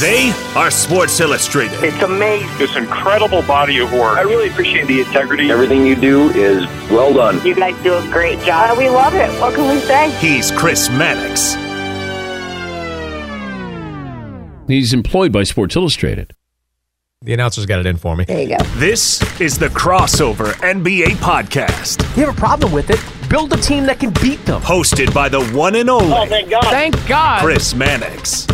They are Sports Illustrated. It's amazing. This incredible body of work. I really appreciate the integrity. Everything you do is well done. You guys do a great job. We love it. What can we say? He's Chris Mannix. He's employed by Sports Illustrated. The announcers got it in for me. There you go. This is the Crossover NBA Podcast. You have a problem with it? Build a team that can beat them. Hosted by the one and only. Oh, thank God. Thank God. Chris Mannix.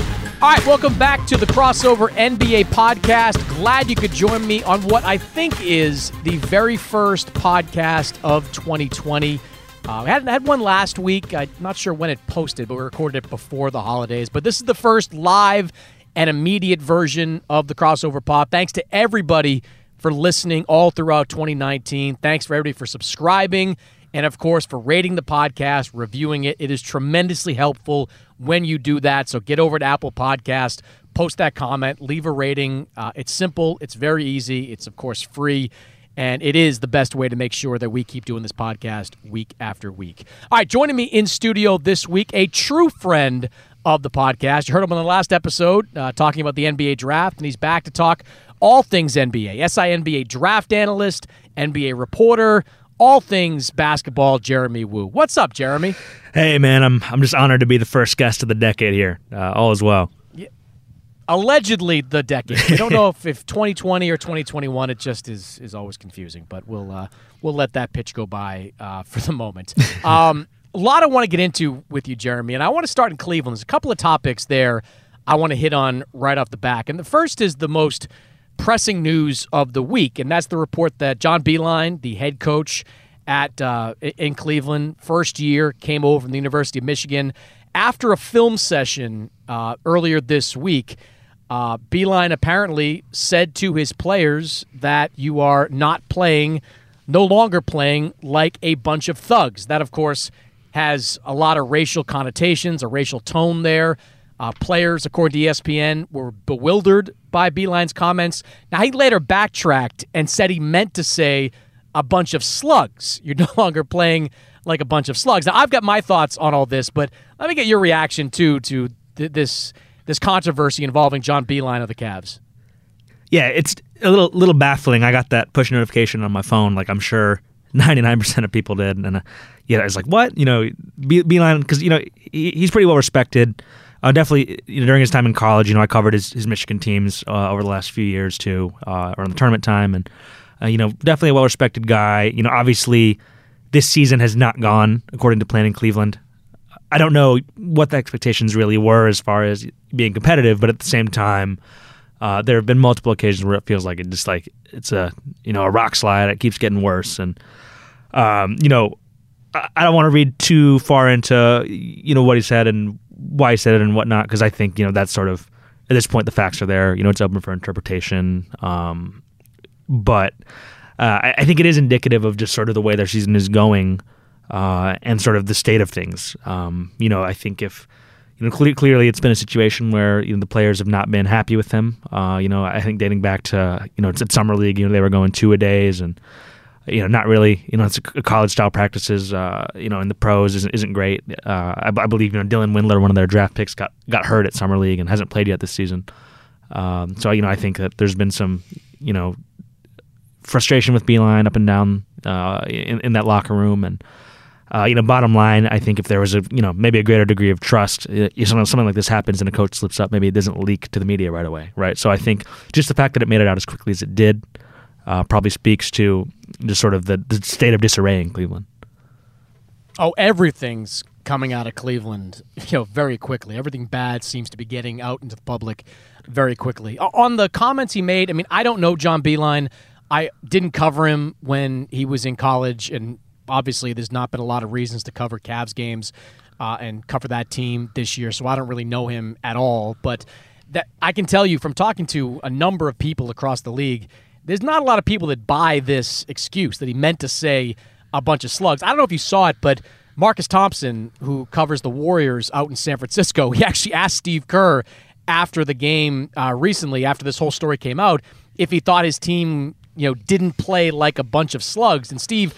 All right, welcome back to the Crossover NBA podcast. Glad you could join me on what I think is the very first podcast of 2020. Uh, we had, had one last week. I'm not sure when it posted, but we recorded it before the holidays. But this is the first live and immediate version of the Crossover Pod. Thanks to everybody for listening all throughout 2019. Thanks for everybody for subscribing and of course for rating the podcast, reviewing it. It is tremendously helpful when you do that. So get over to Apple Podcast, post that comment, leave a rating. Uh, it's simple, it's very easy, it's of course free. And it is the best way to make sure that we keep doing this podcast week after week. All right, joining me in studio this week, a true friend of the podcast. You heard him on the last episode uh, talking about the NBA draft, and he's back to talk all things NBA. SI NBA draft analyst, NBA reporter, all things basketball, Jeremy Woo. What's up, Jeremy? Hey, man, I'm I'm just honored to be the first guest of the decade here. Uh, all is well. Yeah. Allegedly, the decade. I don't know if, if 2020 or 2021. It just is is always confusing. But we'll uh, we'll let that pitch go by uh, for the moment. Um, a lot I want to get into with you, Jeremy, and I want to start in Cleveland. There's a couple of topics there I want to hit on right off the back, and the first is the most pressing news of the week, and that's the report that John Beilein, the head coach at uh, in Cleveland, first year, came over from the University of Michigan after a film session uh, earlier this week. Uh, Beilein apparently said to his players that you are not playing, no longer playing like a bunch of thugs. That, of course, has a lot of racial connotations, a racial tone there. Uh, players, according to ESPN, were bewildered by Beilein's comments. Now, he later backtracked and said he meant to say a bunch of slugs. You're no longer playing like a bunch of slugs. Now, I've got my thoughts on all this, but let me get your reaction too to th- this this controversy involving John Beilein of the Cavs. Yeah, it's a little little baffling. I got that push notification on my phone, like I'm sure 99% of people did, and uh, yeah, it's like what you know, Beilein because you know he, he's pretty well respected uh, definitely you know, during his time in college, you know, I covered his, his Michigan teams uh, over the last few years too, uh, around the tournament time, and uh, you know, definitely a well respected guy. You know, obviously, this season has not gone according to plan in Cleveland. I don't know what the expectations really were as far as being competitive, but at the same time, uh, there have been multiple occasions where it feels like it just like it's a you know a rock slide. It keeps getting worse, and um, you know, I, I don't want to read too far into you know what he said and why I said it and whatnot because I think you know that's sort of at this point the facts are there. You know, it's open for interpretation. Um, but uh, I, I, think it is indicative of just sort of the way their season is going uh, and sort of the state of things. Um, you know, I think if you know cl- clearly it's been a situation where you know the players have not been happy with him. Uh, you know, I think dating back to you know it's at summer league. You know, they were going two a days and you know, not really. You know, it's a college style practices. Uh, you know, in the pros isn't isn't great. Uh, I, I, believe you know Dylan Windler, one of their draft picks, got got hurt at summer league and hasn't played yet this season. Um, so you know, I think that there's been some you know frustration with Beilein up and down uh, in in that locker room and. Uh, you know, bottom line, I think if there was a, you know, maybe a greater degree of trust, uh, you know, something like this happens and a coach slips up, maybe it doesn't leak to the media right away, right? So I think just the fact that it made it out as quickly as it did, uh, probably speaks to just sort of the, the state of disarray in Cleveland. Oh, everything's coming out of Cleveland, you know, very quickly. Everything bad seems to be getting out into the public very quickly. On the comments he made, I mean, I don't know John Beilein. I didn't cover him when he was in college, and obviously, there's not been a lot of reasons to cover Cavs games uh, and cover that team this year, so I don't really know him at all. But that I can tell you from talking to a number of people across the league, there's not a lot of people that buy this excuse that he meant to say a bunch of slugs. I don't know if you saw it, but Marcus Thompson, who covers the Warriors out in San Francisco, he actually asked Steve Kerr after the game uh, recently, after this whole story came out, if he thought his team, you know, didn't play like a bunch of slugs. And Steve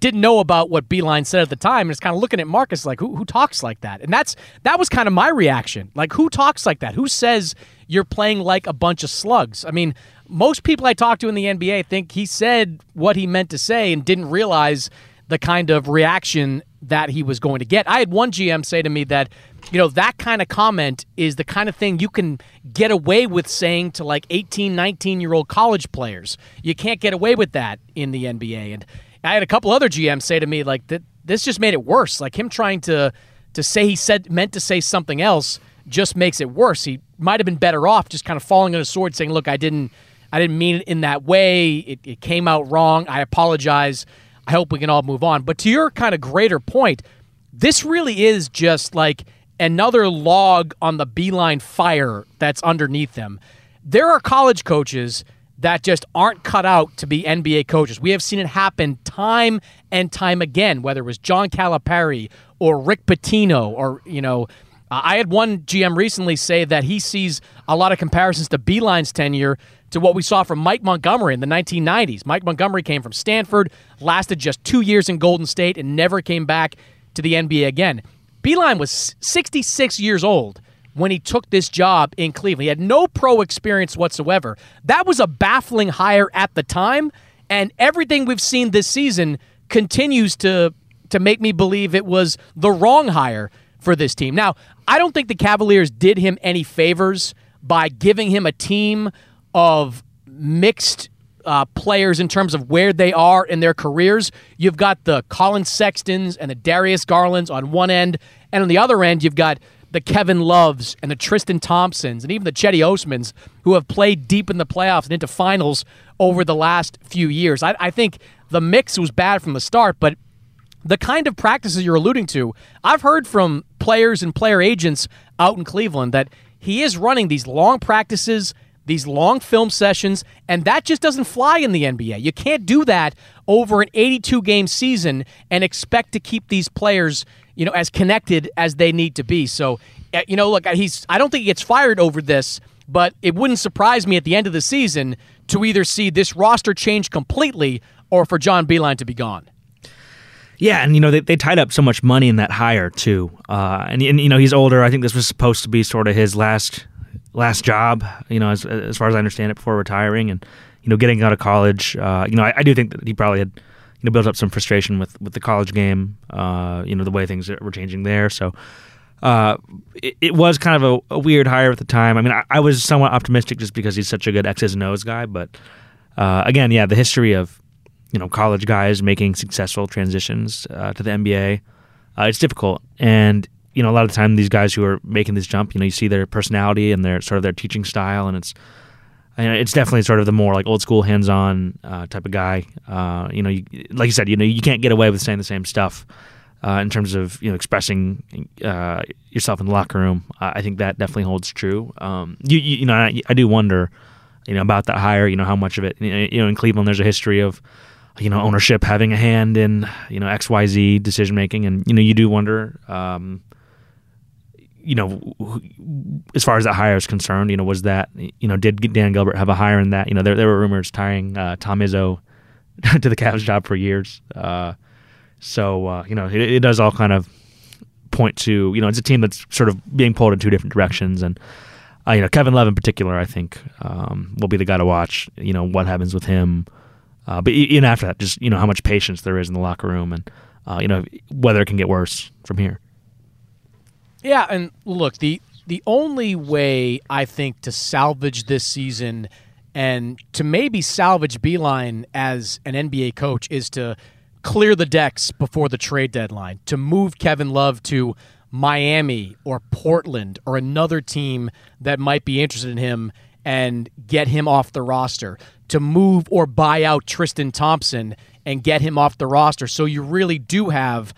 didn't know about what Beilein said at the time, and is kind of looking at Marcus like, who, who talks like that? And that's that was kind of my reaction. Like, who talks like that? Who says you're playing like a bunch of slugs? I mean, most people I talk to in the NBA think he said what he meant to say and didn't realize the kind of reaction that he was going to get. I had one GM say to me that, you know, that kind of comment is the kind of thing you can get away with saying to like 18, 19 year old college players. You can't get away with that in the NBA. And I had a couple other GMs say to me, like, that this just made it worse. Like him trying to to say he said meant to say something else just makes it worse. He might have been better off just kind of falling on his sword saying, look, I didn't I didn't mean it in that way. It, it came out wrong. I apologize. I hope we can all move on. But to your kind of greater point, this really is just like another log on the Beilein fire that's underneath them. There are college coaches that just aren't cut out to be NBA coaches. We have seen it happen time and time again, whether it was John Calipari or Rick Pitino or, you know, I had one GM recently say that he sees a lot of comparisons to Beilein's tenure to what we saw from Mike Montgomery in the 1990s. Mike Montgomery came from Stanford, lasted just two years in Golden State, and never came back to the NBA again. Beilein was 66 years old when he took this job in Cleveland. He had no pro experience whatsoever. That was a baffling hire at the time, and everything we've seen this season continues to to make me believe it was the wrong hire for this team. Now, I don't think the Cavaliers did him any favors by giving him a team of mixed uh, players in terms of where they are in their careers. You've got the Collin Sextons and the Darius Garlands on one end, and on the other end, you've got the Kevin Loves and the Tristan Thompsons and even the Cedi Osmans who have played deep in the playoffs and into finals over the last few years. I, I think the mix was bad from the start, but the kind of practices you're alluding to, I've heard from players and player agents out in Cleveland that he is running these long practices these long film sessions, and that just doesn't fly in the NBA. You can't do that over an 82 game season and expect to keep these players, you know, as connected as they need to be. So, eh, you know, look, he's I don't think he gets fired over this, but it wouldn't surprise me at the end of the season to either see this roster change completely or for John Beilein to be gone. Yeah, and you know they, they tied up so much money in that hire too, uh, and, and you know he's older. I think this was supposed to be sort of his last last job, you know, as, as far as I understand it, before retiring and, you know, getting out of college. Uh, you know, I, I, do think that he probably had, you know, built up some frustration with, with the college game, uh, you know, the way things were changing there. So, uh, it, it, was kind of a, a, weird hire at the time. I mean, I, I, was somewhat optimistic just because he's such a good X's and O's guy. But uh, again, yeah, the history of you know college guys making successful transitions uh, to the NBA, uh, it's difficult. And you know, a lot of the time, these guys who are making this jump, you know, you see their personality and their sort of their teaching style, and it's and it's definitely sort of the more like old school, hands on uh, type of guy. Uh, you know, you, like you said, you know, you can't get away with saying the same stuff uh, in terms of you know expressing uh, yourself in the locker room. I think that definitely holds true. Um, you, you, you, know, I, I, do wonder, you know, about that hire. You know, how much of it, you know, in Cleveland, there's a history of, you know, ownership having a hand in you know X Y Z decision making, and you know, you do wonder. Um, you know, as far as that hire is concerned, you know, was that you know, did Dan Gilbert have a hire in that? You know, there there were rumors tying uh, Tom Izzo to the Cavs job for years. Uh, so uh, you know, it, it, does all kind of point to you know it's a team that's sort of being pulled in two different directions, and uh, you know Kevin Love in particular, I think um, will be the guy to watch. You know what happens with him, uh, but even after that, just you know how much patience there is in the locker room, and uh, you know whether it can get worse from here. Yeah, and look the the only way I think to salvage this season and to maybe salvage Beilein as an NBA coach is to clear the decks before the trade deadline, to move Kevin Love to Miami or Portland or another team that might be interested in him and get him off the roster, to move or buy out Tristan Thompson and get him off the roster. So you really do have,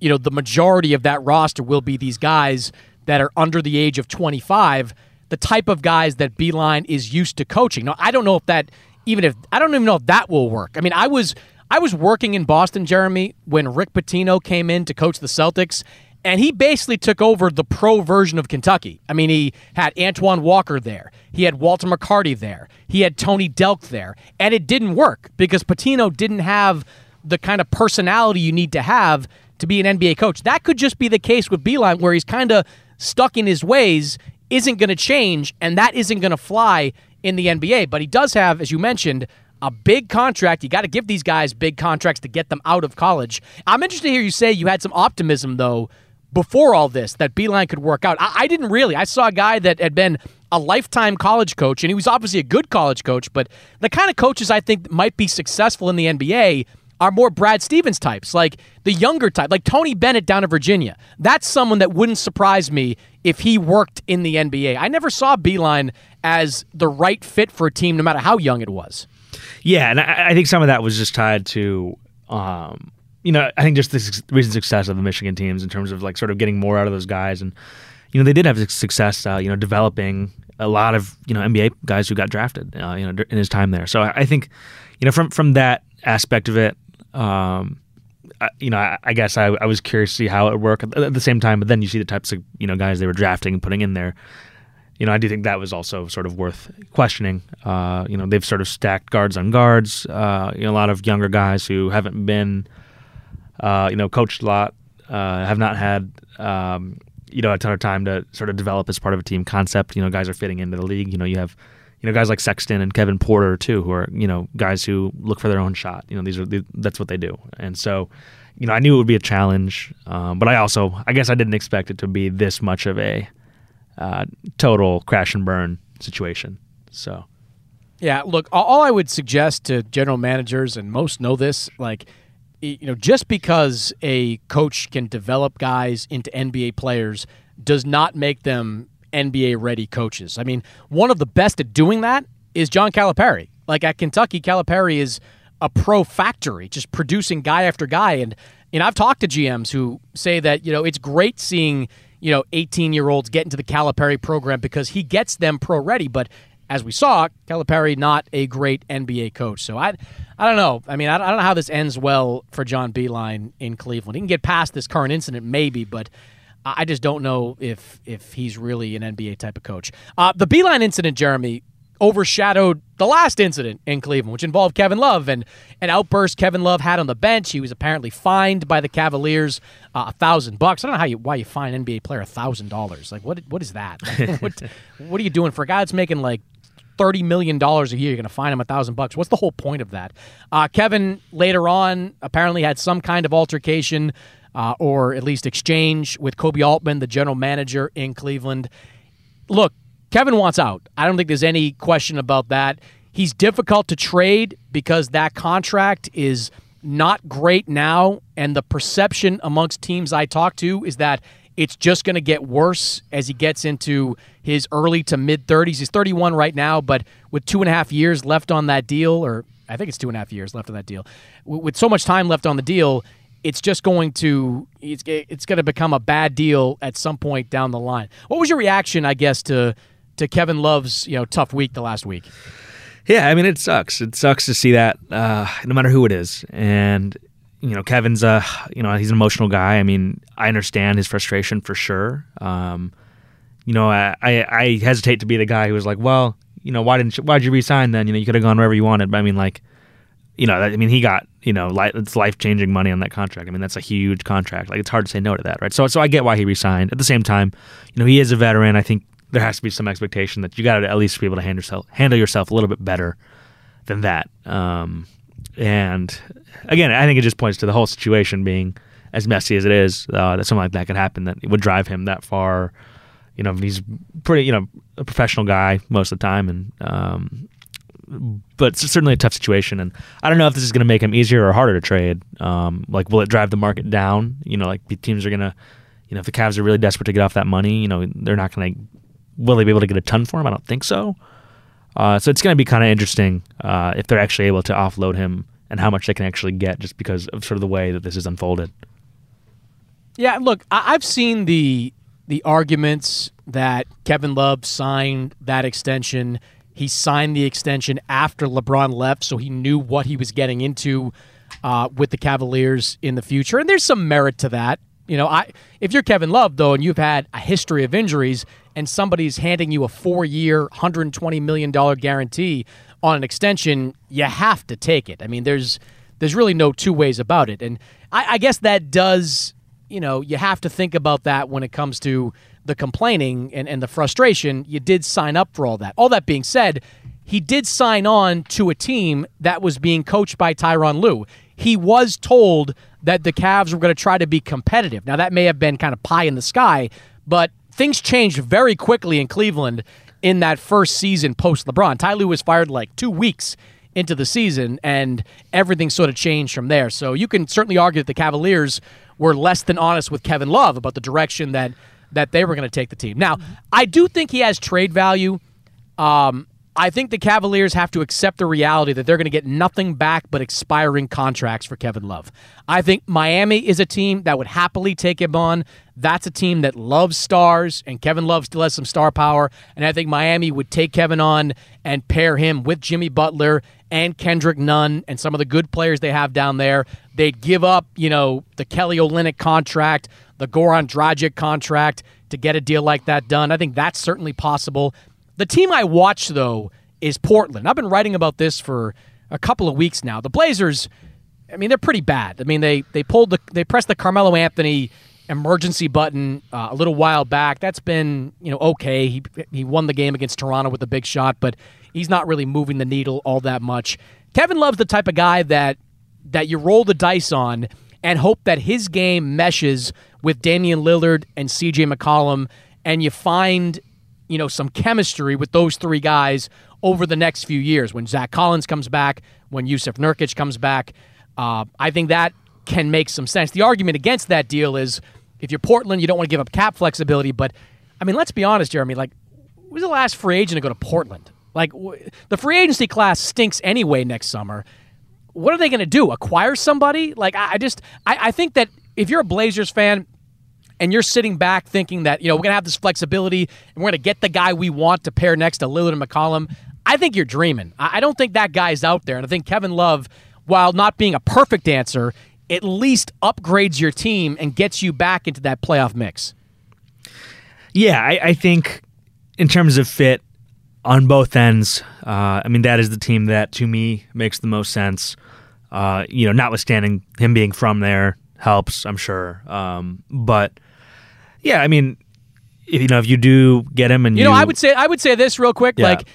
you know, the majority of that roster will be these guys that are under the age of 25, the type of guys that Beilein is used to coaching. Now, I don't know if that even if I don't even know if that will work. I mean, I was I was working in Boston, Jeremy, when Rick Pitino came in to coach the Celtics, and he basically took over the pro version of Kentucky. I mean, he had Antoine Walker there, he had Walter McCarty there, he had Tony Delk there, and it didn't work because Pitino didn't have the kind of personality you need to have to be an NBA coach. That could just be the case with Beilein, where he's kind of stuck in his ways, isn't going to change, and that isn't going to fly in the NBA. But he does have, as you mentioned, a big contract. You got to give these guys big contracts to get them out of college. I'm interested to hear you say you had some optimism, though, before all this, that Beilein could work out. I, I didn't really. I saw a guy that had been a lifetime college coach, and he was obviously a good college coach, but the kind of coaches I think might be successful in the NBA are more Brad Stevens types, like the younger type, like Tony Bennett down in Virginia. That's someone that wouldn't surprise me if he worked in the NBA. I never saw Beilein as the right fit for a team, no matter how young it was. Yeah, and I, I think some of that was just tied to, um, you know, I think just the recent success of the Michigan teams in terms of like sort of getting more out of those guys, and you know they did have success, uh, you know, developing a lot of you know NBA guys who got drafted, uh, you know, in his time there. So I, I, think, you know, from from that aspect of it, um, I, you know, I, I guess I, I, was curious to see how it would work at, at the same time. But then you see the types of you know guys they were drafting and putting in there you know, I do think that was also sort of worth questioning. Uh, you know, they've sort of stacked guards on guards. Uh, you know, a lot of younger guys who haven't been, uh, you know, coached a lot, uh, have not had, um, you know, a ton of time to sort of develop as part of a team concept. You know, guys are fitting into the league. You know, you have, you know, guys like Sexton and Kevin Porter too, who are, you know, guys who look for their own shot. You know, these are that's what they do, and so. You know, I knew it would be a challenge, um, but I also, I guess, I didn't expect it to be this much of a uh, total crash and burn situation. So, yeah, look, all I would suggest to general managers, and most know this, like, you know, just because a coach can develop guys into NBA players does not make them NBA ready coaches. I mean, one of the best at doing that is John Calipari. Like at Kentucky, Calipari is a pro factory, just producing guy after guy. And, and I've talked to GMs who say that, you know, it's great seeing you know, 18 year olds get into the Calipari program because he gets them pro ready. But as we saw, Calipari not a great NBA coach. So I, I don't know. I mean, I don't know how this ends well for John Beilein in Cleveland. He can get past this current incident, maybe, but I just don't know if if he's really an NBA type of coach. Uh, the Beilein incident, Jeremy, overshadowed the last incident in Cleveland, which involved Kevin Love and an outburst Kevin Love had on the bench. He was apparently fined by the Cavaliers uh, a thousand bucks. I don't know how you why you fine an NBA player a thousand dollars. Like what what is that? Like, what what are you doing for a guy that's making like thirty million dollars a year? You're going to fine him a thousand bucks. What's the whole point of that? Uh, Kevin later on apparently had some kind of altercation uh, or at least exchange with Koby Altman, the general manager in Cleveland. Look, Kevin wants out. I don't think there's any question about that. He's difficult to trade because that contract is not great now, and the perception amongst teams I talk to is that it's just going to get worse as he gets into his early to mid 30s. He's 31 right now, but with two and a half years left on that deal, or I think it's two and a half years left on that deal, with so much time left on the deal, it's just going to it's it's going to become a bad deal at some point down the line. What was your reaction, I guess, to to Kevin Love's you know tough week the last week? Yeah, I mean it sucks. It sucks to see that, uh, no matter who it is, and you know Kevin's a you know he's an emotional guy. I mean I understand his frustration for sure. Um, you know I, I, I hesitate to be the guy who was like, well, you know why didn't you, why did you resign then? You know you could have gone wherever you wanted. But I mean like, you know I mean he got you know it's life changing money on that contract. I mean that's a huge contract. Like it's hard to say no to that, right? So so I get why he resigned. At the same time, you know he is a veteran. I think there has to be some expectation that you got to at least be able to handle yourself handle yourself a little bit better than that. Um, and again, I think it just points to the whole situation being as messy as it is. Uh, that something like that could happen that would drive him that far. You know, he's pretty, you know, a professional guy most of the time, and um, but certainly a tough situation. And I don't know if this is going to make him easier or harder to trade. Um, like, will it drive the market down? You know, like teams are going to, you know, if the Cavs are really desperate to get off that money, you know, they're not going to will they be able to get a ton for him? I don't think so. Uh, so it's going to be kind of interesting uh, if they're actually able to offload him and how much they can actually get just because of sort of the way that this is unfolded. Yeah, look, I- I've seen the the arguments that Kevin Love signed that extension. He signed the extension after LeBron left, so he knew what he was getting into uh, with the Cavaliers in the future, and there's some merit to that. You know, I if you're Kevin Love though, and you've had a history of injuries, and somebody's handing you a four-year, hundred twenty million dollar guarantee on an extension, you have to take it. I mean, there's there's really no two ways about it, and I, I guess that does. You know, you have to think about that when it comes to the complaining and, and the frustration. You did sign up for all that. All that being said, he did sign on to a team that was being coached by Tyronn Lue. He was told that the Cavs were going to try to be competitive. Now, that may have been kind of pie in the sky, but things changed very quickly in Cleveland in that first season post LeBron. Ty Lue was fired like two weeks into the season, and everything sort of changed from there. So you can certainly argue that the Cavaliers were less than honest with Kevin Love about the direction that that they were going to take the team. Now, I do think he has trade value. Um, I think the Cavaliers have to accept the reality that they're going to get nothing back but expiring contracts for Kevin Love. I think Miami is a team that would happily take him on. That's a team that loves stars, and Kevin Love still has some star power. And I think Miami would take Kevin on and pair him with Jimmy Butler and Kendrick Nunn and some of the good players they have down there. They'd give up, you know, the Kelly Olynyk contract, the Goran Dragic contract to get a deal like that done. I think that's certainly possible. The team I watch, though, is Portland. I've been writing about this for a couple of weeks now. The Blazers, I mean, they're pretty bad. I mean, they they pulled the they pressed the Carmelo Anthony emergency button uh, a little while back. That's been you know okay. He he won the game against Toronto with a big shot, but he's not really moving the needle all that much. Kevin Love's the type of guy that that you roll the dice on and hope that his game meshes with Damian Lillard and CJ McCollum, and you find you know some chemistry with those three guys over the next few years when Zach Collins comes back, when Jusuf Nurkic comes back. Uh, I think that can make some sense. The argument against that deal is if you're Portland, you don't want to give up cap flexibility. But I mean, let's be honest, Jeremy. Like, who's the last free agent to go to Portland? Like, w- the free agency class stinks anyway next summer. What are they going to do? Acquire somebody? Like, I, I just, I, I think that if you're a Blazers fan, and you're sitting back thinking that, you know, we're going to have this flexibility and we're going to get the guy we want to pair next to Lillard and McCollum, I think you're dreaming. I don't think that guy's out there. And I think Kevin Love, while not being a perfect answer, at least upgrades your team and gets you back into that playoff mix. Yeah, I, I think in terms of fit on both ends, uh, I mean, that is the team that to me makes the most sense. Uh, you know, notwithstanding him being from there helps, I'm sure. Um, but yeah, I mean, if, you know, if you do get him and you, you know, I would say I would say this real quick, Yeah. like.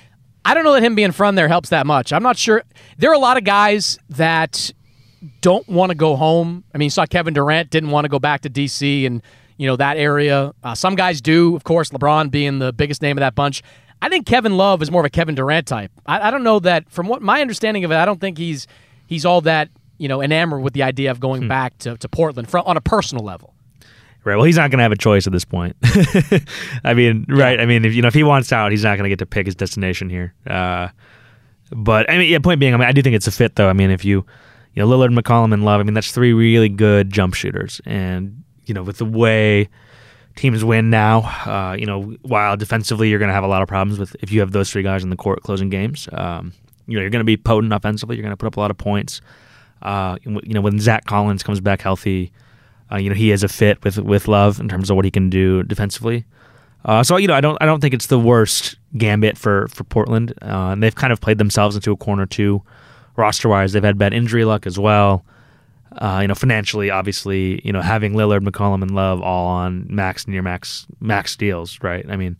I don't know that him being from there helps that much. I'm not sure. There are a lot of guys that don't want to go home. I mean, you saw Kevin Durant didn't want to go back to DC and you know that area. Uh, some guys do, of course. LeBron being the biggest name of that bunch. I think Kevin Love is more of a Kevin Durant type. I, I don't know that from what my understanding of it. I don't think he's he's all that you know enamored with the idea of going hmm. back to, to Portland from, on a personal level. Right. Well, he's not going to have a choice at this point. I mean, right. I mean, if you know if he wants out, he's not going to get to pick his destination here. Uh, but I mean, yeah. Point being, I mean, I do think it's a fit, though. I mean, if you, you know, Lillard, McCollum, and Love. I mean, that's three really good jump shooters, and you know, with the way teams win now, uh, you know, while defensively you're going to have a lot of problems with if you have those three guys in the court closing games. Um, you know, you're going to be potent offensively. You're going to put up a lot of points. Uh, you know, when Zach Collins comes back healthy, uh, you know, he is a fit with with Love in terms of what he can do defensively. Uh, so you know, I don't I don't think it's the worst gambit for for Portland. Uh, and they've kind of played themselves into a corner too, roster wise. They've had bad injury luck as well. Uh, you know, financially, obviously, you know, having Lillard, McCollum, and Love all on max near max max deals, right? I mean,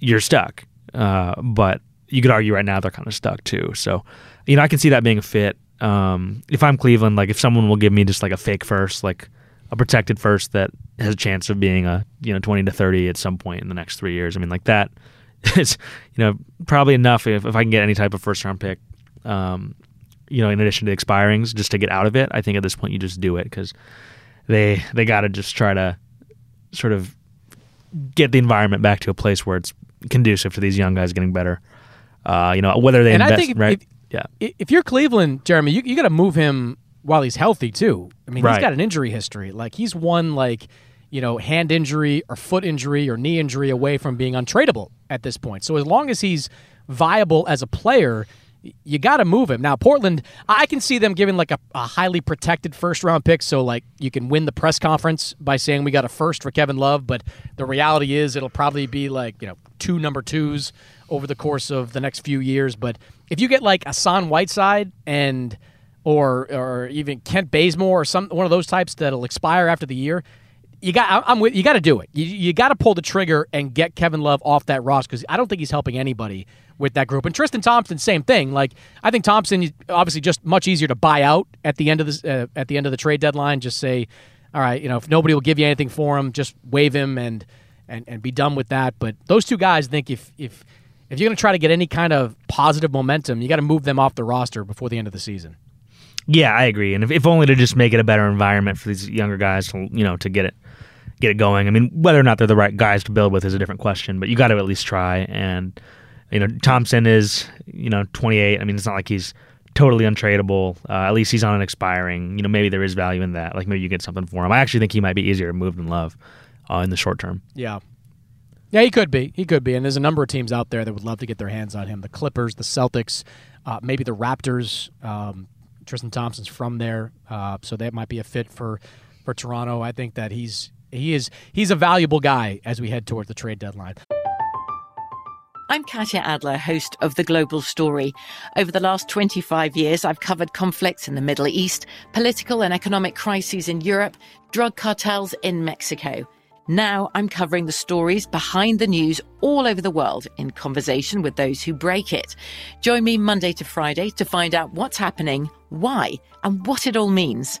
you're stuck. Uh, but you could argue right now they're kind of stuck too. So, you know, I can see that being a fit. Um, if I'm Cleveland, like if someone will give me just like a fake first, like a protected first that has a chance of being a you know 20 to 30 at some point in the next three years. I mean, like that is you know probably enough if, if I can get any type of first round pick. Um, you know, in addition to expirings, just to get out of it. I think at this point you just do it because they they got to just try to sort of get the environment back to a place where it's conducive to these young guys getting better. Uh, you know, whether they and invest, I think if, right? If, yeah. If you're Cleveland, Jeremy, you, you got to move him while he's healthy too. I mean, right. he's got an injury history. Like he's one like you know hand injury or foot injury or knee injury away from being untradeable at this point. So as long as he's viable as a player, you got to move him. Now, Portland, I can see them giving like a, a, highly protected first round pick. So, like, you can win the press conference by saying we got a first for Kevin Love. But the reality is, it'll probably be like, you know, two number twos over the course of the next few years. But if you get like Hassan Whiteside and or or even Kent Bazemore or some one of those types that'll expire after the year. You got, I'm with, you got to do it. You, you got to pull the trigger and get Kevin Love off that roster because I don't think he's helping anybody with that group. And Tristan Thompson, same thing. Like I think Thompson, obviously, just much easier to buy out at the end of the uh, at the end of the trade deadline. Just say, all right, you know, if nobody will give you anything for him, just waive him and and and be done with that. But those two guys, I think if if if you're going to try to get any kind of positive momentum, you got to move them off the roster before the end of the season. Yeah, I agree. And if, if only to just make it a better environment for these younger guys to, you know, to get it get it going. I mean, whether or not they're the right guys to build with is a different question, but you got to at least try. And you know, Thompson is you know 28. I mean, it's not like he's totally untradeable. Uh, at least he's on an expiring. You know, maybe there is value in that. Like maybe you get something for him. I actually think he might be easier to move than Love uh, in the short term. Yeah. Yeah, he could be. He could be. And there's a number of teams out there that would love to get their hands on him. The Clippers, the Celtics, uh, maybe the Raptors. Um, Tristan Thompson's from there, uh, so that might be a fit for for Toronto. I think that he's he is he's a valuable guy as we head toward the trade deadline. I'm Katya Adler, host of The Global Story. Over the last 25 years, I've covered conflicts in the Middle East, political and economic crises in Europe, drug cartels in Mexico. Now I'm covering the stories behind the news all over the world in conversation with those who break it. Join me Monday to Friday to find out what's happening, why, and what it all means.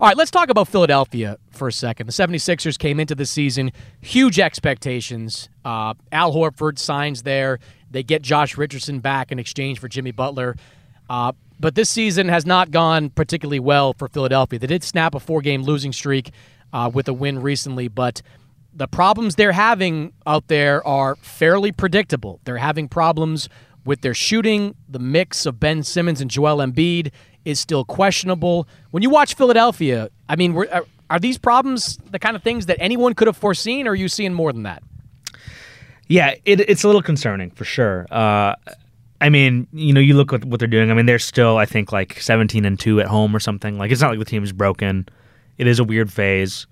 All right, let's talk about Philadelphia for a second. The 76ers came into the season, huge expectations. Uh, Al Horford signs there. They get Josh Richardson back in exchange for Jimmy Butler. Uh, but this season has not gone particularly well for Philadelphia. They did snap a four game losing streak uh, with a win recently, but the problems they're having out there are fairly predictable. They're having problems with their shooting, the mix of Ben Simmons and Joel Embiid is still questionable. When you watch Philadelphia, I mean, are, are these problems the kind of things that anyone could have foreseen, or are you seeing more than that? Yeah, it, it's a little concerning for sure. Uh, I mean, you know, you look at what they're doing. I mean, they're still, I think, like 17 and 2 at home or something. Like, it's not like the team is broken. It is a weird phase.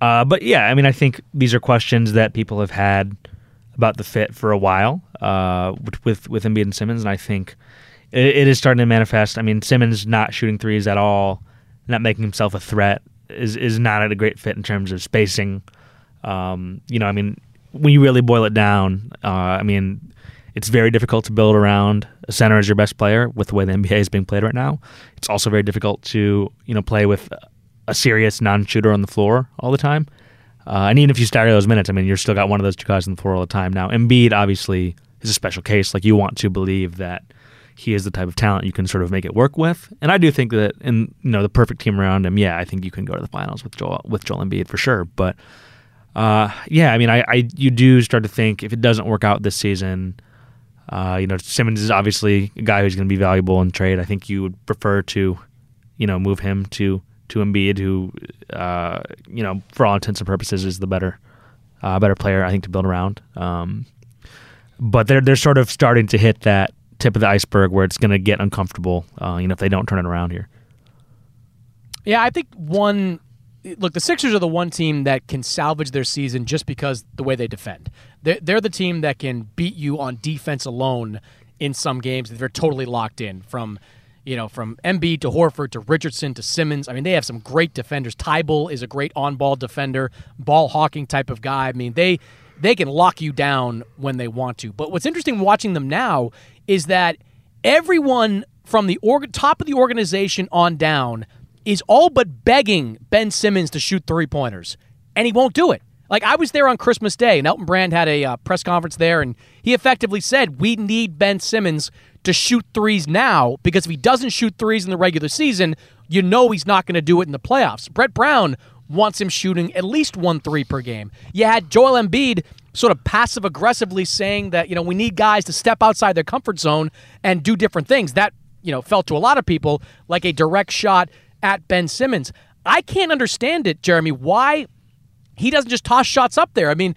Uh, but yeah, I mean, I think these are questions that people have had about the fit for a while uh, with with Embiid and Simmons, and I think it, it is starting to manifest. I mean, Simmons not shooting threes at all, not making himself a threat is is not at a great fit in terms of spacing. Um, you know, I mean, when you really boil it down, uh, I mean, it's very difficult to build around a center as your best player with the way the NBA is being played right now. It's also very difficult to you know play with a serious non-shooter on the floor all the time. Uh, and even if you stagger those minutes, I mean, you're still got one of those two guys on the floor all the time. Now, Embiid obviously is a special case. Like you want to believe that he is the type of talent you can sort of make it work with. And I do think that in you know the perfect team around him, yeah, I think you can go to the finals with Joel with Joel Embiid for sure. But uh, yeah, I mean, I, I you do start to think if it doesn't work out this season, uh, you know, Simmons is obviously a guy who's going to be valuable in trade. I think you would prefer to, you know, move him to to Embiid, who, uh, you know, for all intents and purposes, is the better uh, better player I think to build around. Um, but they're they're sort of starting to hit that tip of the iceberg where it's going to get uncomfortable. Uh, you know, if they don't turn it around here. Yeah, I think one. Look, the Sixers are the one team that can salvage their season just because the way they defend. They're, they're the team that can beat you on defense alone in some games. They're totally locked in from you know, from Embiid to Horford to Richardson to Simmons. I mean, they have some great defenders. Thybulle is a great on-ball defender, ball hawking type of guy. I mean, they they can lock you down when they want to. But what's interesting watching them now is that everyone from the org- top of the organization on down is all but begging Ben Simmons to shoot three pointers, and he won't do it. Like I was there on Christmas Day, and Elton Brand had a uh, press conference there, and he effectively said, "We need Ben Simmons to shoot threes now because if he doesn't shoot threes in the regular season, you know he's not going to do it in the playoffs." Brett Brown wants him shooting at least one three per game. You had Joel Embiid sort of passive aggressively saying that you know we need guys to step outside their comfort zone and do different things. That you know felt to a lot of people like a direct shot at Ben Simmons. I can't understand it, Jeremy. Why he doesn't just toss shots up there? I mean,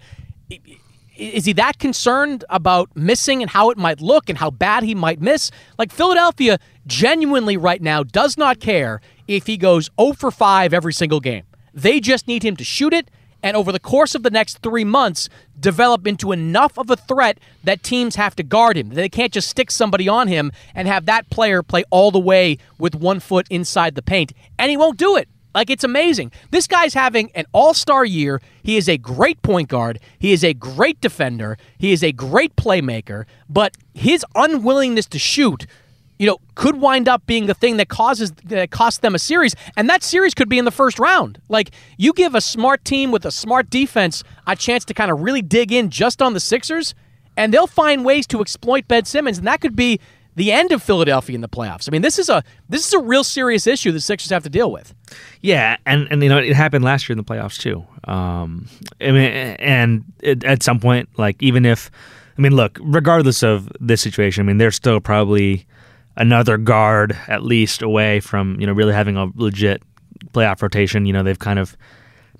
is he that concerned about missing and how it might look and how bad he might miss? Like Philadelphia genuinely right now does not care if he goes 0 for 5 every single game. They just need him to shoot it and over the course of the next three months, develop into enough of a threat that teams have to guard him. They can't just stick somebody on him and have that player play all the way with one foot inside the paint. And he won't do it. Like, it's amazing. This guy's having an all star year. He is a great point guard. He is a great defender. He is a great playmaker. But his unwillingness to shoot you know, could wind up being the thing that causes that costs them a series, and that series could be in the first round. Like you give a smart team with a smart defense a chance to kind of really dig in just on the Sixers, and they'll find ways to exploit Ben Simmons, and that could be the end of Philadelphia in the playoffs. I mean, this is a this is a real serious issue the Sixers have to deal with. Yeah, and and you know it happened last year in the playoffs too. Um, I mean, and it, at some point, like even if, I mean, look, regardless of this situation, I mean, they're still probably another guard at least away from you know really having a legit playoff rotation. You know, they've kind of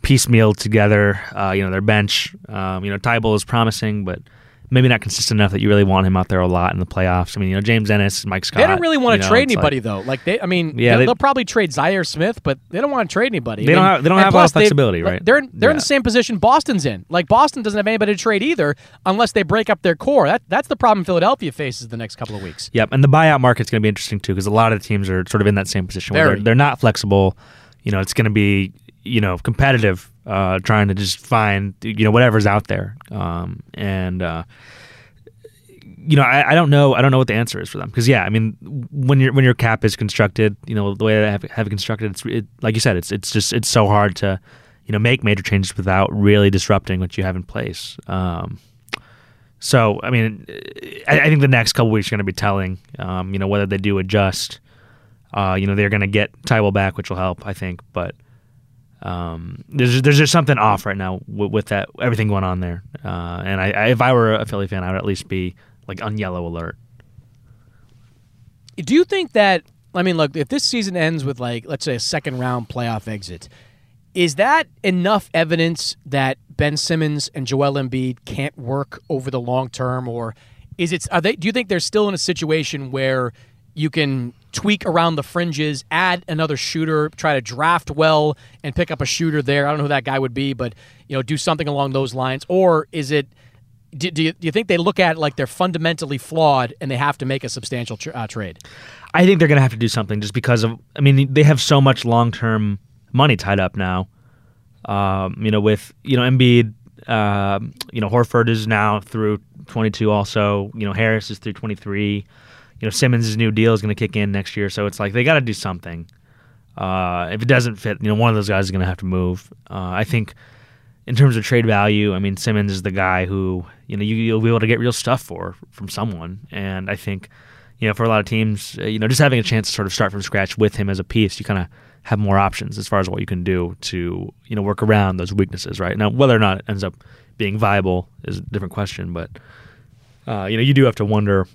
piecemealed together. Uh, you know, their bench. Um, you know, Thybulle is promising, but maybe not consistent enough that you really want him out there a lot in the playoffs. I mean, you know, James Ennis, Mike Scott. They don't really want to you know, trade anybody like- though. Like they, I mean, Yeah, they'll, they- they'll probably trade Zhaire Smith, but they don't want to trade anybody. They I don't have- they don't have a lot of flexibility, right? They're they're in the same position Boston's in. Like Boston doesn't have anybody to trade either, unless they break up their core. That that's the problem Philadelphia faces the next couple of weeks. Yep, and the buyout market's going to be interesting too because a lot of the teams are sort of in that same position where they're, they're not flexible. You know, it's going to be you know competitive, uh, trying to just find you know whatever's out there. Um, and uh, you know, I, I don't know, I don't know what the answer is for them because yeah, I mean, when your when your cap is constructed, you know, the way I have, have it constructed, it's it, like you said, it's it's just it's so hard to you know make major changes without really disrupting what you have in place. Um, so, I mean, I, I think the next couple weeks are going to be telling. Um, you know, whether they do adjust. Uh, you know, they're going to get Thybulle back, which will help, I think. But um, there's there's just something off right now with, with that everything going on there. Uh, and I, I, if I were a Philly fan, I would at least be like on yellow alert. Do you think that? I mean, look, if this season ends with like, let's say, a second round playoff exit, is that enough evidence that Ben Simmons and Joel Embiid can't work over the long term, or is it? Are they? Do you think they're still in a situation where you can tweak around the fringes, add another shooter, try to draft well, and pick up a shooter there? I don't know who that guy would be, but you know, do something along those lines, or is it? Do, do, you, do you think they look at it like they're fundamentally flawed and they have to make a substantial uh, trade? I think they're going to have to do something just because of. I mean, they have so much long term money tied up now. Um, you know, with you know Embiid, um, you know Horford is now through 22. Also, you know Harris is through 23. You know Simmons' new deal is going to kick in next year, so it's like they got to do something. Uh, if it doesn't fit, you know one of those guys is going to have to move. Uh, I think in terms of trade value, I mean Simmons is the guy who you know you, you'll be able to get real stuff for from someone, and I think you know for a lot of teams, uh, you know just having a chance to sort of start from scratch with him as a piece, you kind of have more options as far as what you can do to you know work around those weaknesses. Right now, whether or not it ends up being viable is a different question, but uh, you know you do have to wonder.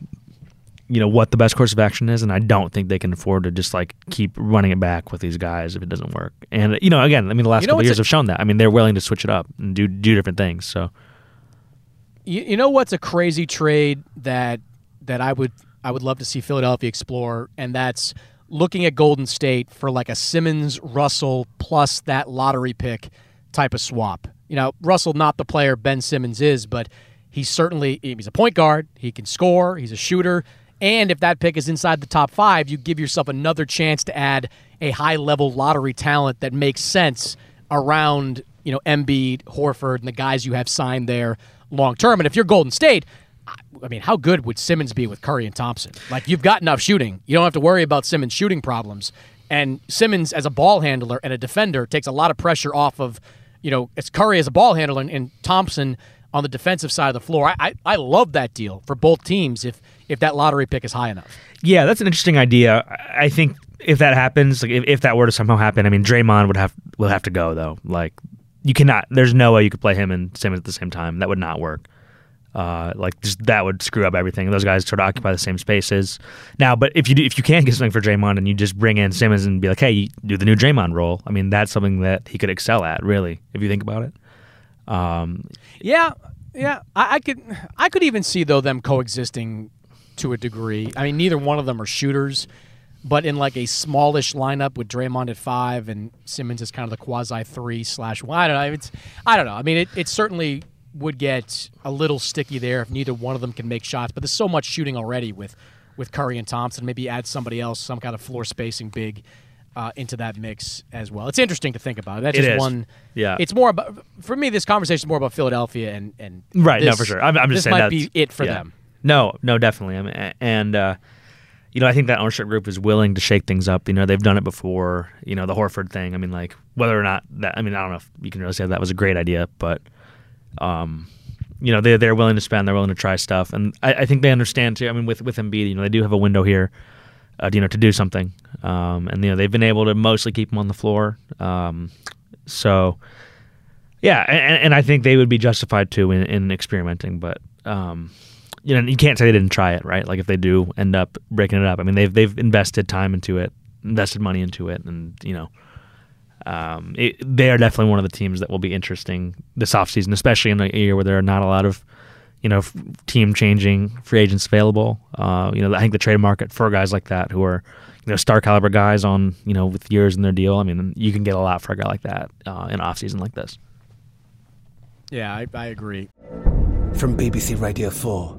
You know what the best course of action is, and I don't think they can afford to just like keep running it back with these guys if it doesn't work. And you know, again, I mean, the last You know couple of years a- have shown that. I mean, they're willing to switch it up and do do different things. So You, you know what's a crazy trade that that I would I would love to see Philadelphia explore, and that's looking at Golden State for like a Simmons Russell plus that lottery pick type of swap. You know, Russell not the player Ben Simmons is, but he's certainly he's a point guard. He can score. He's a shooter. And if that pick is inside the top five, you give yourself another chance to add a high level lottery talent that makes sense around, you know, Embiid, Horford, and the guys you have signed there long term. And if you're Golden State, I- mean, how good would Simmons be with Curry and Thompson? Like, you've got enough shooting. You don't have to worry about Simmons' shooting problems. And Simmons, as a ball handler and a defender, takes a lot of pressure off of, you know, it's Curry as a ball handler and, and Thompson on the defensive side of the floor. I, I, I love that deal for both teams if if that lottery pick is high enough. yeah, that's an interesting idea. I I think if that happens, like if, if that were to somehow happen, I mean, Draymond would have will have to go though. Like you cannot. There's no way you could play him and Simmons at the same time. That would not work. Uh, like just that would screw up everything. Those guys sort of occupy the same spaces now. But if you do, if you can get something for Draymond and you just bring in Simmons and be like, hey, you do the new Draymond role. I mean, that's something that he could excel at. Really, if you think about it. Um, Yeah, yeah. I, I could I could even see though them coexisting to a degree. I mean, neither one of them are shooters, but in like a smallish lineup with Draymond at five and Simmons is kind of the quasi three slash one. I don't know. It's I don't know. I mean, it, it certainly would get a little sticky there if neither one of them can make shots. But there's so much shooting already with with Curry and Thompson. Maybe add somebody else, some kind of floor spacing big. Uh, into that mix as well. It's interesting to think about. That's It just is. one. Yeah. It's more about for me. This conversation is more about Philadelphia and and Right, no, for sure. I'm, I'm just this saying might be it for yeah. them. No, no, definitely. I mean, and uh, you know, I think that ownership group is willing to shake things up. You know, they've done it before. You know, the Horford thing. I mean, like whether or not that. I mean, I don't know if you can really say that was a great idea, but um, you know, they're they're willing to spend, they're willing to try stuff, and I, I think they understand too. I mean, with with Embiid, you know, they do have a window here, uh, you know, to do something, um, and you know, they've been able to mostly keep him on the floor. Um, so, yeah, and, and I think they would be justified too in, in experimenting, but. Um, you know, you can't say they didn't try it, right? Like if they do end up breaking it up, I mean, they've they've invested time into it, invested money into it, and you know, um, it, they are definitely one of the teams that will be interesting this offseason, especially in a year where there are not a lot of, you know, team changing free agents available. Uh, you know, I think the trade market for guys like that who are, you know, star caliber guys on, you know, with years in their deal. I mean, you can get a lot for a guy like that uh, in an offseason like this. Yeah, I, I agree. From BBC Radio 4.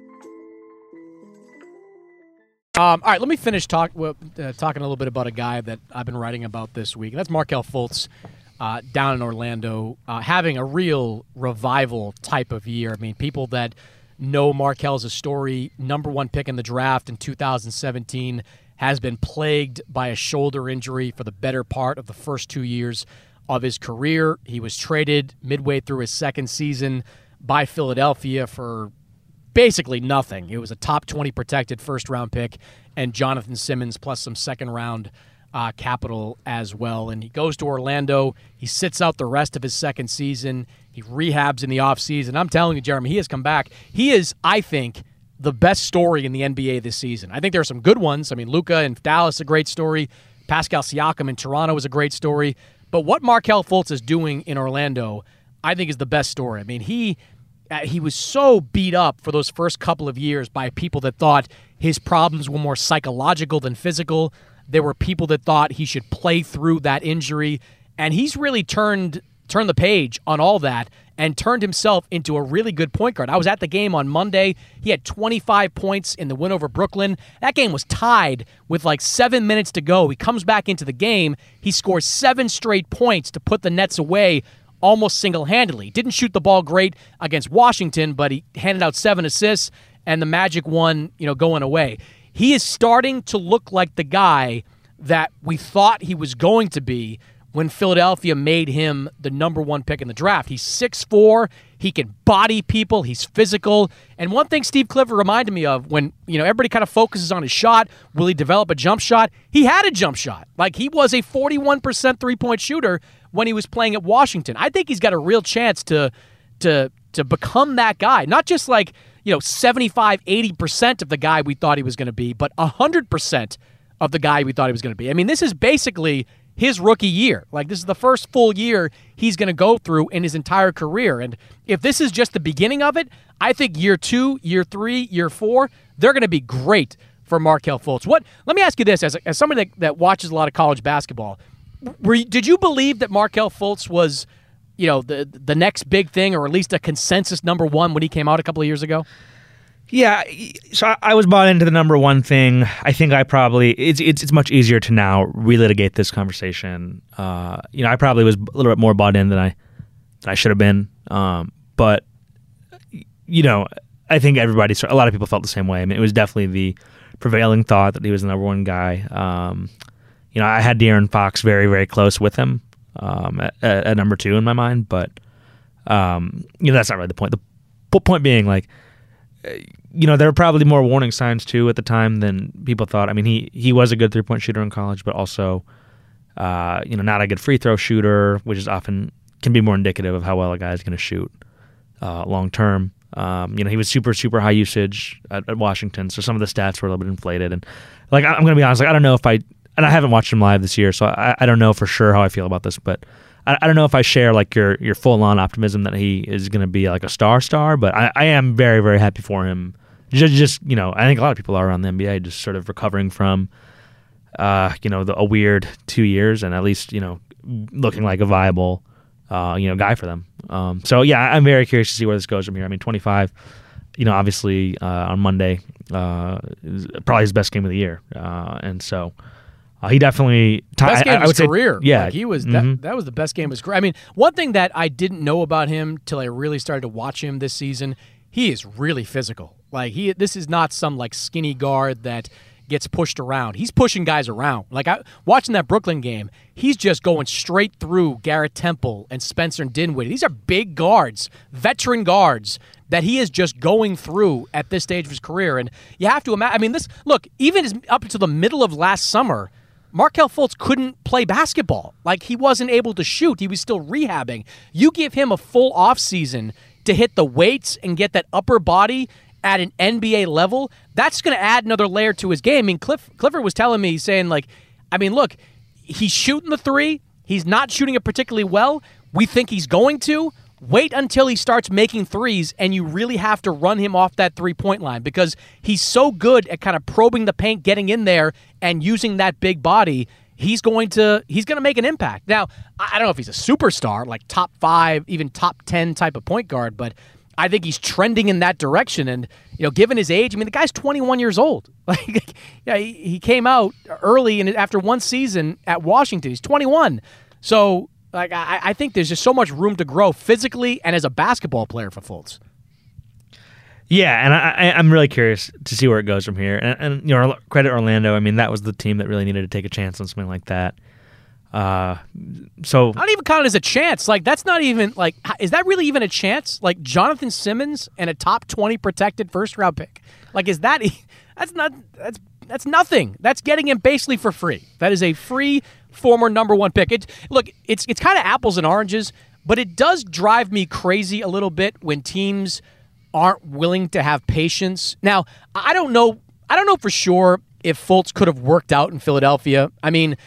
Um, all right, let me finish talk, uh, talking a little bit about a guy that I've been writing about this week. That's Markelle Fultz uh, down in Orlando, uh, having a real revival type of year. I mean, people that know Markelle's a story, number one pick in the draft in 2017, has been plagued by a shoulder injury for the better part of the first two years of his career. He was traded midway through his second season by Philadelphia for basically nothing. It was a top 20 protected first round pick and Jonathan Simmons plus some second round uh, capital as well. And he goes to Orlando. He sits out the rest of his second season. He rehabs in the offseason. I'm telling you, Jeremy, he has come back. He is, I think, the best story in the NBA this season. I think there are some good ones. I mean, Luka and Dallas, a great story. Pascal Siakam in Toronto is a great story. But what Markelle Fultz is doing in Orlando, I think, is the best story. I mean, he Uh, he was so beat up for those first couple of years by people that thought his problems were more psychological than physical. There were people that thought he should play through that injury, and he's really turned turned the page on all that and turned himself into a really good point guard. I was at the game on Monday. He had 25 points in the win over Brooklyn. That game was tied with like 7 minutes to go. He comes back into the game. He scores 7 straight points to put the Nets away almost single handedly. Didn't shoot the ball great against Washington, but he handed out seven assists and the Magic won, you know, going away. He is starting to look like the guy that we thought he was going to be when Philadelphia made him the number one pick in the draft. He's 6'4, he can body people, he's physical. And one thing Steve Clifford reminded me of when, you know, everybody kind of focuses on his shot, will he develop a jump shot? He had a jump shot. Like he was a 41% three-point shooter when he was playing at Washington. I think he's got a real chance to to to become that guy. Not just like, you know, 75, 80% of the guy we thought he was going to be, but 100% of the guy we thought he was going to be. I mean, this is basically his rookie year. Like this is the first full year he's going to go through in his entire career. And if this is just the beginning of it, I think year 2, year 3, year 4, they're going to be great for Markelle Fultz. What let me ask you this as, as somebody that, that watches a lot of college basketball, were you, did you believe that Markelle Fultz was, you know, the the next big thing, or at least a consensus number one when he came out a couple of years ago? Yeah, so I was bought into the number one thing. I think I probably it's it's, it's much easier to now relitigate this conversation. Uh, you know, I probably was a little bit more bought in than I than I should have been. Um, but you know, I think everybody, a lot of people felt the same way. I mean, it was definitely the prevailing thought that he was the number one guy. Um, you know, I had De'Aaron Fox very, very close with him um, at, at, number two in my mind, but um, you know that's not really the point. The point being, like, uh, you know, there were probably more warning signs too at the time than people thought. I mean, he he was a good three point shooter in college, but also, uh, you know, not a good free throw shooter, which is often can be more indicative of how well a guy is going to shoot uh, long term. Um, you know, he was super, super high usage at, at, Washington, so some of the stats were a little bit inflated. And like, I'm going to be honest, like, I don't know if I and I haven't watched him live this year, so I, I don't know for sure how I feel about this, but I, I don't know if I share like your your full on optimism that he is going to be like a star star, but I, I am very very happy for him. Just, just you know, I think a lot of people are around the NBA just sort of recovering from, uh, you know, the, a weird two years and at least you know looking like a viable, uh, you know, guy for them. Um, so yeah, I'm very curious to see where this goes from here. I mean, 25 you know, obviously uh, on Monday, uh, probably his best game of the year, uh, and so uh, he definitely t- best game I, of his career. Say, yeah, like he was mm-hmm. that, that was the best game of his career. I mean, one thing that I didn't know about him till I really started to watch him this season, he is really physical. Like he, this is not some like skinny guard that gets pushed around. He's pushing guys around. Like I watching that Brooklyn game, he's just going straight through Garrett Temple and Spencer and Dinwiddie. These are big guards, veteran guards that he is just going through at this stage of his career. And you have to imagine. I mean, this look even up until the middle of last summer. Markelle Fultz couldn't play basketball. Like he wasn't able to shoot. He was still rehabbing. You give him a full offseason to hit the weights and get that upper body at an NBA level, that's going to add another layer to his game. I mean, Cliff, Clifford was telling me, saying, like, I mean, look, he's shooting the three. He's not shooting it particularly well. We think he's going to. Wait until he starts making threes, and you really have to run him off that three point line because he's so good at kind of probing the paint, getting in there, and using that big body. He's going to he's going to make an impact. Now, I don't know if he's a superstar, like top five, even top ten type of point guard, but I think he's trending in that direction. And you know, given his age, I mean, the guy's 21 years old. Like, yeah, he, he came out early and after one season at Washington, he's 21. So like I, I think there's just so much room to grow physically and as a basketball player for Fultz. Yeah, and I, I'm really curious to see where it goes from here. And, and, you know, credit Orlando. I mean, that was the team that really needed to take a chance on something like that. Uh, so I don't even count it as a chance. Like that's not even like is that really even a chance? Like Jonathan Simmons and a top twenty protected first round pick. Like is that that's not that's that's nothing. That's getting him basically for free. That is a free former number one pick. It, look, it's it's kind of apples and oranges, but it does drive me crazy a little bit when teams aren't willing to have patience. Now, I don't know. I don't know for sure if Fultz could have worked out in Philadelphia. I mean,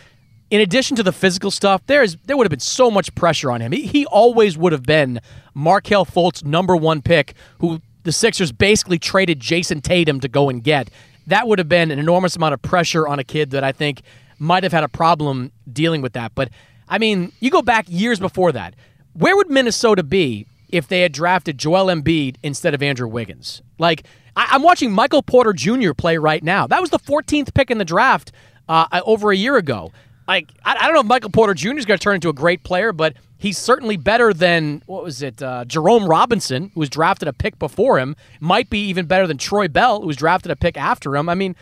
in addition to the physical stuff, there's there would have been so much pressure on him. He, he always would have been Markelle Fultz number one pick, who the Sixers basically traded Jayson Tatum to go and get. That would have been an enormous amount of pressure on a kid that I think might have had a problem dealing with that. But I mean, you go back years before that. Where would Minnesota be if they had drafted Joel Embiid instead of Andrew Wiggins? Like, I- am watching Michael Porter Jr. play right now. That was the 14th pick in the draft uh, over a year ago. Like, I, I don't know if Michael Porter Jr. is going to turn into a great player, but he's certainly better than what was it? Uh, Jerome Robinson, who was drafted a pick before him, might be even better than Troy Bell, who was drafted a pick after him. I mean,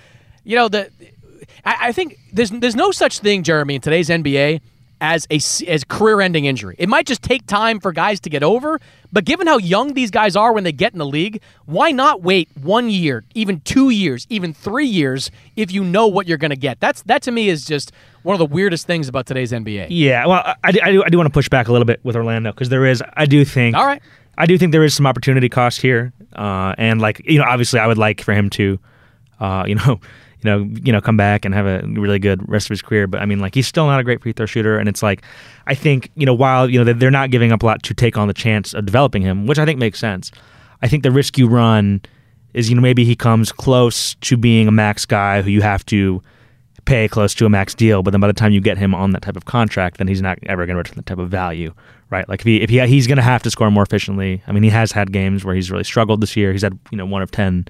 you know the I, I think there's there's no such thing, Jeremy, in today's NBA as a as career-ending injury. It might just take time for guys to get over, but given how young these guys are when they get in the league, why not wait one year, even two years, even three years if you know what you're going to get? That's that to me is just one of the weirdest things about today's NBA. Yeah, well, I, I, do, I do want to push back a little bit with Orlando because there is, I do think, all right, I do think there is some opportunity cost here, uh, and like you know, obviously, I would like for him to, uh, you know you know, you know, come back and have a really good rest of his career. But I mean, like he's still not a great free throw shooter, and it's like, I think you know, while you know they're not giving up a lot to take on the chance of developing him, which I think makes sense. I think the risk you run is you know maybe he comes close to being a max guy who you have to pay close to a max deal, but then by the time you get him on that type of contract, then he's not ever going to return that type of value, right? Like if he if he he's going to have to score more efficiently. I mean, he has had games where he's really struggled this year. He's had you know one of ten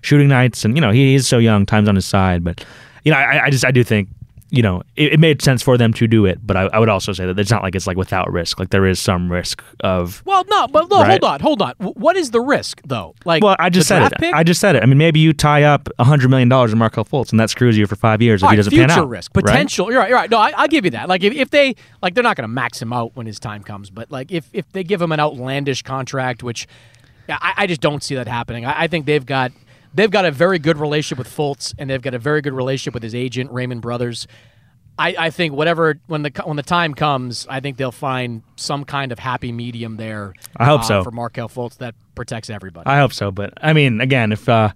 shooting nights, and you know he is so young, time's on his side. But you know, I, I just I do think you know it, it, made sense for them to do it, but I, I, would also say that it's not like it's like without risk. Like there is some risk of. Well, no, but no, right? hold on, hold on. What is the risk though? Like, well, I just said it. Pick? I just said it. I mean, maybe you tie up hundred million dollars in Markelle Fultz, and that screws you for five years All if right, he doesn't future pan out. risk, potential. Right? You're right. You're right. No, I, will give you that. Like if, if they like, they're not going to max him out when his time comes, but like if if they give him an outlandish contract, which I, I just don't see that happening. I, I think they've got they've got a very good relationship with Fultz, and they've got a very good relationship with his agent Raymond Brothers. I, I think whatever when the when the time comes, I think they'll find some kind of happy medium there. I hope uh, so for Markelle Fultz that protects everybody. I hope so, but I mean, again, if uh,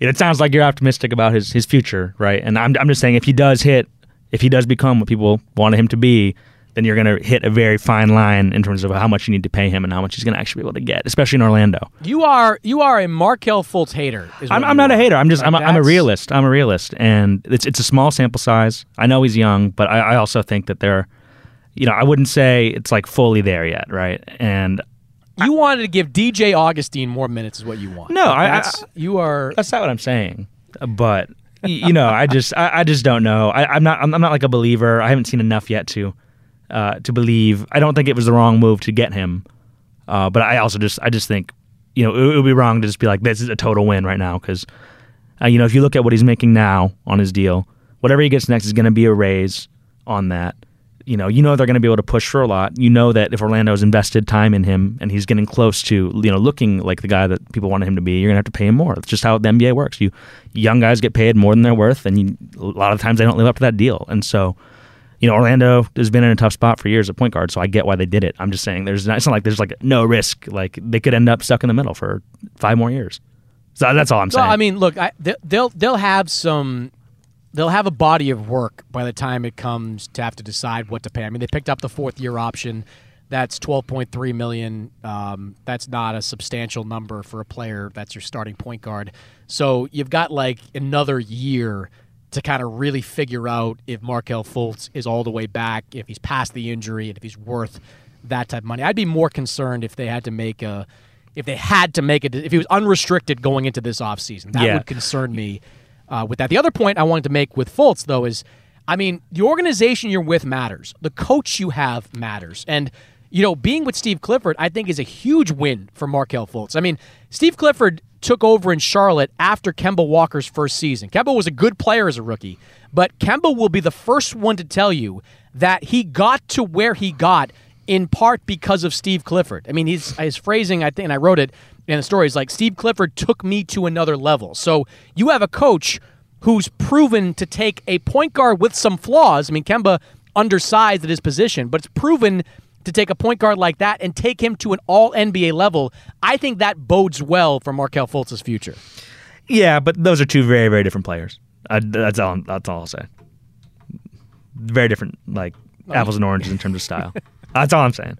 it sounds like you're optimistic about his his future, right? And I'm I'm just saying if he does hit, if he does become what people wanted him to be, then you're going to hit a very fine line in terms of how much you need to pay him and how much he's going to actually be able to get, especially in Orlando. You are you are a Markelle Fultz hater. I'm, I'm not are. a hater. I'm just I'm a, I'm a realist. I'm a realist, and it's it's a small sample size. I know he's young, but I, I also think that they're, you know, I wouldn't say it's like fully there yet, right? And You wanted to give DJ Augustin more minutes, is what you want. No, I- That's- I- you are. That's not what I'm saying. But you know, I just I, I just don't know. I, I'm not I'm, I'm not like a believer. I haven't seen enough yet to uh, to believe. I don't think it was the wrong move to get him. Uh, but I also just I just think you know it, it would be wrong to just be like this is a total win right now because Uh, you know, if you look at what he's making now on his deal, whatever he gets next is going to be a raise on that. You know, you know they're going to be able to push for a lot. You know that if Orlando's invested time in him and he's getting close to, you know, looking like the guy that people wanted him to be, you're going to have to pay him more. That's just how the NBA works. You young guys get paid more than they're worth, and you, a lot of times they don't live up to that deal. And so, you know, Orlando has been in a tough spot for years at point guard, so I get why they did it. I'm just saying, there's not, it's not like there's like no risk. Like they could end up stuck in the middle for five more years. So that's all I'm saying. Well, I mean, look, I, they'll they'll have some they'll have a body of work by the time it comes to have to decide what to pay. I mean, they picked up the fourth year option. That's twelve point three million. Um, that's not a substantial number for a player that's your starting point guard. So you've got like another year to kind of really figure out if Markelle Fultz is all the way back, if he's past the injury, and if he's worth that type of money. I'd be more concerned if they had to make a if they had to make it if he was unrestricted going into this offseason. That Yeah. would concern me uh, with that. The other point I wanted to make with Fultz, though, is I mean, the organization you're with matters. The coach you have matters. And, you know, being with Steve Clifford, I think, is a huge win for Markelle Fultz. I mean, Steve Clifford took over in Charlotte after Kemba Walker's first season. Kemba was a good player as a rookie, but Kemba will be the first one to tell you that he got to where he got in part because of Steve Clifford. I mean, his, his phrasing, I think, and I wrote it in the story, is like Steve Clifford took me to another level. So you have a coach who's proven to take a point guard with some flaws. I mean, Kemba undersized at his position, but it's proven to take a point guard like that and take him to an all NBA level. I think that bodes well for Markelle Fultz's future. Yeah, but those are two very, very different players. I, that's all. That's all I'll say. Very different, like apples and oranges in terms of style. that's all I'm saying.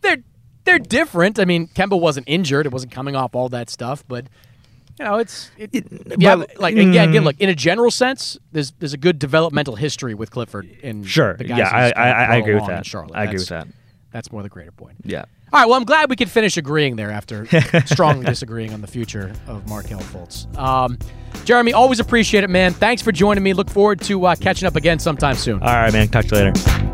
They're they're different. I mean, Kemba wasn't injured; it wasn't coming off all that stuff, but. You know, it's it, yeah. but- Like again, again, mm. look in a general sense, there's there's a good developmental history with Clifford and Sure. the guys Yeah, I- I- I agree with that. Charlotte. I agree with that. That's more the greater point. Yeah. All right. Well, I'm glad we could finish agreeing there after strongly disagreeing on the future of Markelle Fultz. Um, Jeremy, always appreciate it, man. Thanks for joining me. Look forward to uh, catching up again sometime soon. All right, man. Talk to you later.